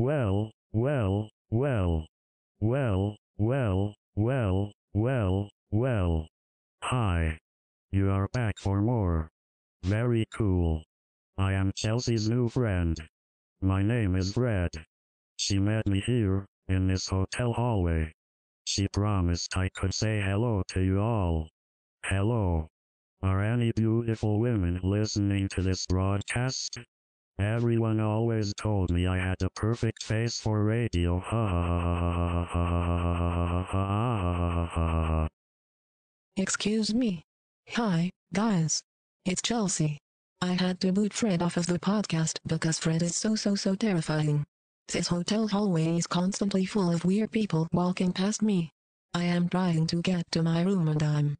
well, well, well, well, well, well, well, well. Hi. You are back for more. Very cool. I am Chelsea's new friend. My name is Fred. She met me here, in this hotel hallway. She promised I could say hello to you all. Hello. Are any beautiful women listening to this broadcast? Everyone always told me I had the perfect face for radio. Excuse me. Hi, guys. It's Chelsea. I had to boot Fred off of the podcast because Fred is so so so terrifying. This hotel hallway is constantly full of weird people walking past me. I am trying to get to my room and I'm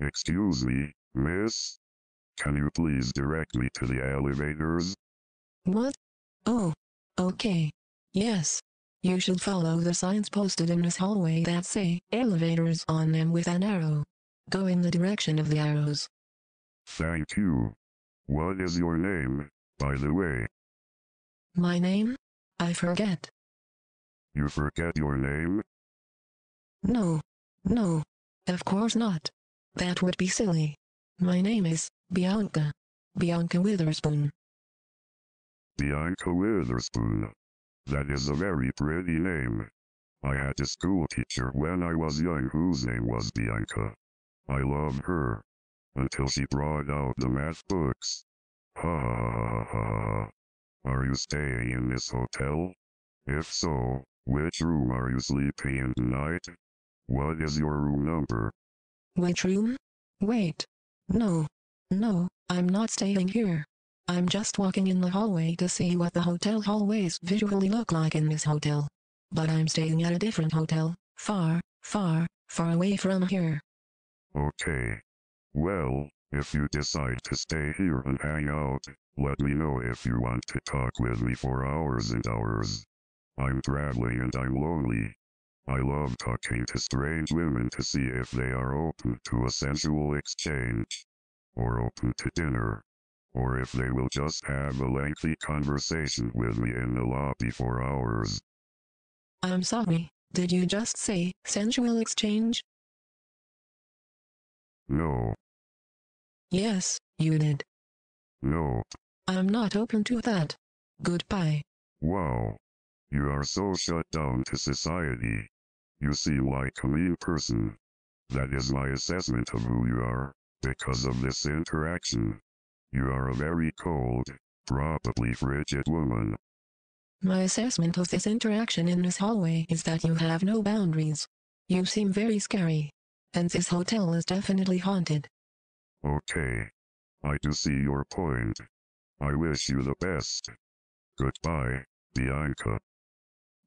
Excuse me, miss? Can you please direct me to the elevators? What? Oh. Okay. Yes. You should follow the signs posted in this hallway that say elevators on them with an arrow. Go in the direction of the arrows. Thank you. What is your name, by the way? My name? I forget. You forget your name? No. No. Of course not. That would be silly. My name is Bianca. Bianca Witherspoon. Bianca Witherspoon. That is a very pretty name. I had a school teacher when I was young whose name was Bianca. I loved her. Until she brought out the math books. Ha ha ha ha ha. Are you staying in this hotel? If so, which room are you sleeping in tonight? What is your room number? Which room? Wait. No. No, I'm not staying here. I'm just walking in the hallway to see what the hotel hallways visually look like in this hotel. But I'm staying at a different hotel, far, far, far away from here. Okay. Well, if you decide to stay here and hang out, let me know if you want to talk with me for hours and hours. I'm traveling and I'm lonely. I love talking to strange women to see if they are open to a sensual exchange, or open to dinner, or if they will just have a lengthy conversation with me in the lobby for hours. I'm sorry, did you just say sensual exchange? No, Yes, you did. no, I'm not open to that. Goodbye. wow. You are so shut down to society. You seem like a mean person. That is my assessment of who you are, because of this interaction. You are a very cold, probably frigid woman. My assessment of this interaction in this hallway is that you have no boundaries. You seem very scary. And this hotel is definitely haunted. Okay. I do see your point. I wish you the best. Goodbye, Bianca.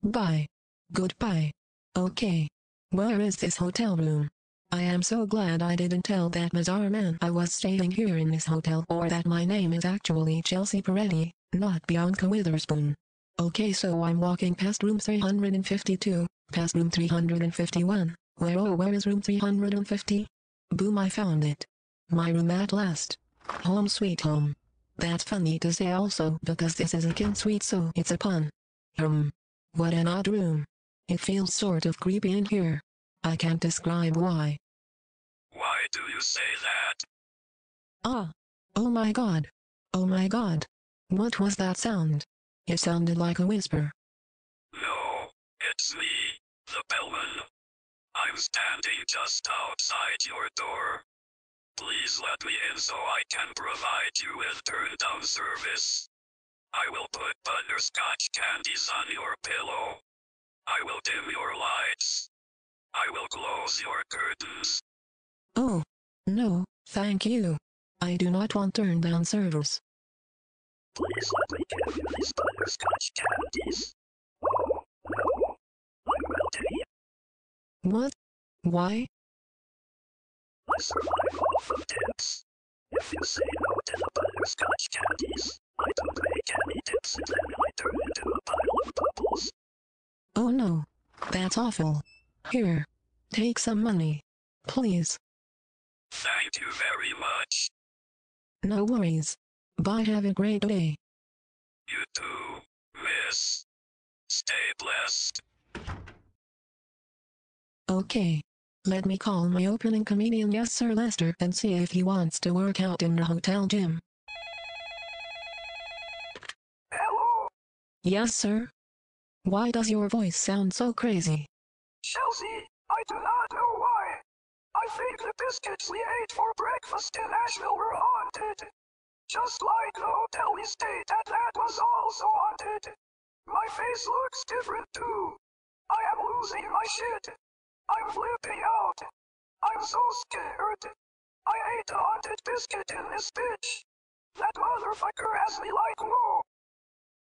Bye. Goodbye. Okay. Where is this hotel room? I am so glad I didn't tell that Mazar man I was staying here in this hotel or that my name is actually Chelsea Peretti, not Bianca Witherspoon. Okay so I'm walking past room 352, past room 351, where oh where is room 350? Boom I found it. My room at last. Home sweet home. That's funny to say also because this is a kid suite so it's a pun. Um. What an odd room. It feels sort of creepy in here. I can't describe why. Why do you say that? Ah. Oh my god. Oh my god. What was that sound? It sounded like a whisper. No, it's me, the bellman. I'm standing just outside your door. Please let me in so I can provide you with turn down service. I will put butterscotch candies on your pillow. I will dim your lights. I will close your curtains. Oh. No, thank you. I do not want turn down servers. Please let me give you these butterscotch candies. Oh, no. I'm melting. What? Why? I survive off of tips. If you say no to the butterscotch candies, I don't make any tips and then I turn into a pile of bubbles. Oh no. That's awful. Here. Take some money. Please. Thank you very much. No worries. Bye have a great day. You too, miss. Stay blessed. Okay. Let me call my opening comedian Yes Sir Lester and see if he wants to work out in the hotel gym. Hello, Yes sir? Why does your voice sound so crazy? Chelsea. I do not know why. I think the biscuits we ate for breakfast in Asheville were haunted. Just like the hotel we stayed at that was also haunted. My face looks different too. I am losing my shit. I'm flipping out. I'm so scared. I ate a haunted biscuit in this bitch. That motherfucker has me like whoa.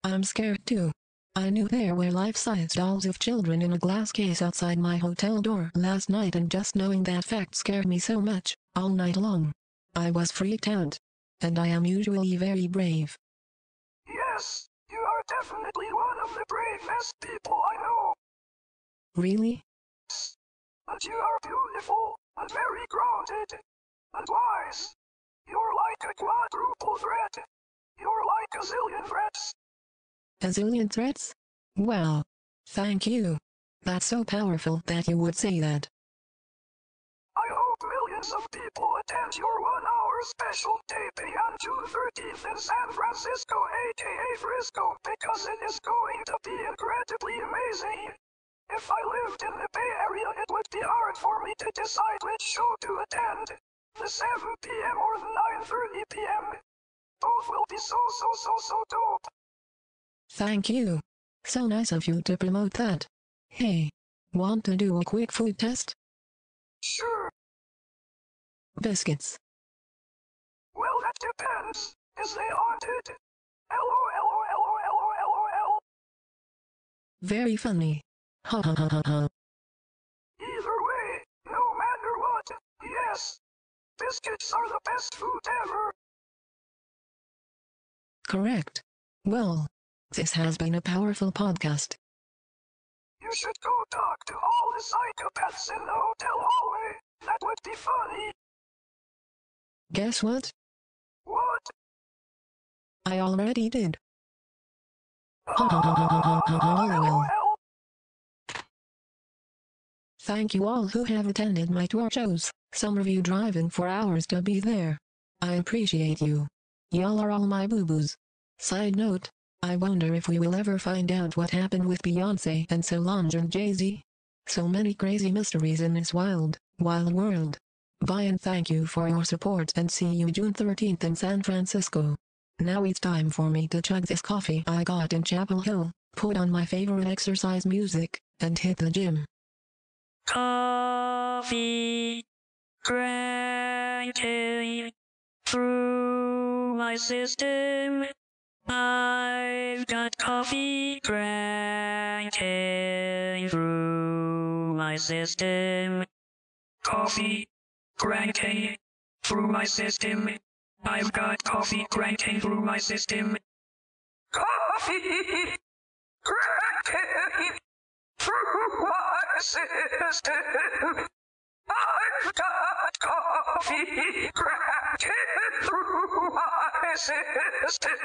I'm scared too. I knew there were life-size dolls of children in a glass case outside my hotel door last night and just knowing that fact scared me so much, all night long. I was freaked out. And I am usually very brave. Yes, you are definitely one of the bravest people I know. Really? But you are beautiful, and very grounded, and wise. You're like a quadruple threat. You're like a zillion threats. A zillion threats? Wow. Thank you. That's so powerful that you would say that. I hope millions of people attend your one-hour special taping on June 13th in San Francisco, aka Frisco, because it is going to be incredibly amazing. If I lived in the Bay Area, it would be hard for me to decide which show to attend. The 7 p.m. or the 9.30 p.m. Both will be so so so so dope. Thank you. So nice of you to promote that. Hey, want to do a quick food test? Sure, Biscuits. well that depends. Is they haunted? L-O-L-O-L-O-L-O-L-O-L. Very funny. Ha ha ha ha ha. Either way, no matter what, yes. Biscuits are the best food ever. Correct. Well, this has been a powerful podcast. You should go talk to all the psychopaths in the hotel hallway. That would be funny. Guess what? What? I already did. Oh, oh, LOL. Thank you all who have attended my tour shows, some of you driving for hours to be there. I appreciate you. Y'all are all my boo-boos. Side note, I wonder if we will ever find out what happened with Beyonce and Solange and Jay-Z. So many crazy mysteries in this wild, wild world. Bye and thank you for your support and see you June 13th in San Francisco. Now it's time for me to chug this coffee I got in Chapel Hill, put on my favorite exercise music, and hit the gym. Coffee cranking through my system. Got coffee cranking through my system. Coffee cranking through my system. I've got coffee cranking through my system. Coffee! Cranking through my system. I've got coffee cranking through my system.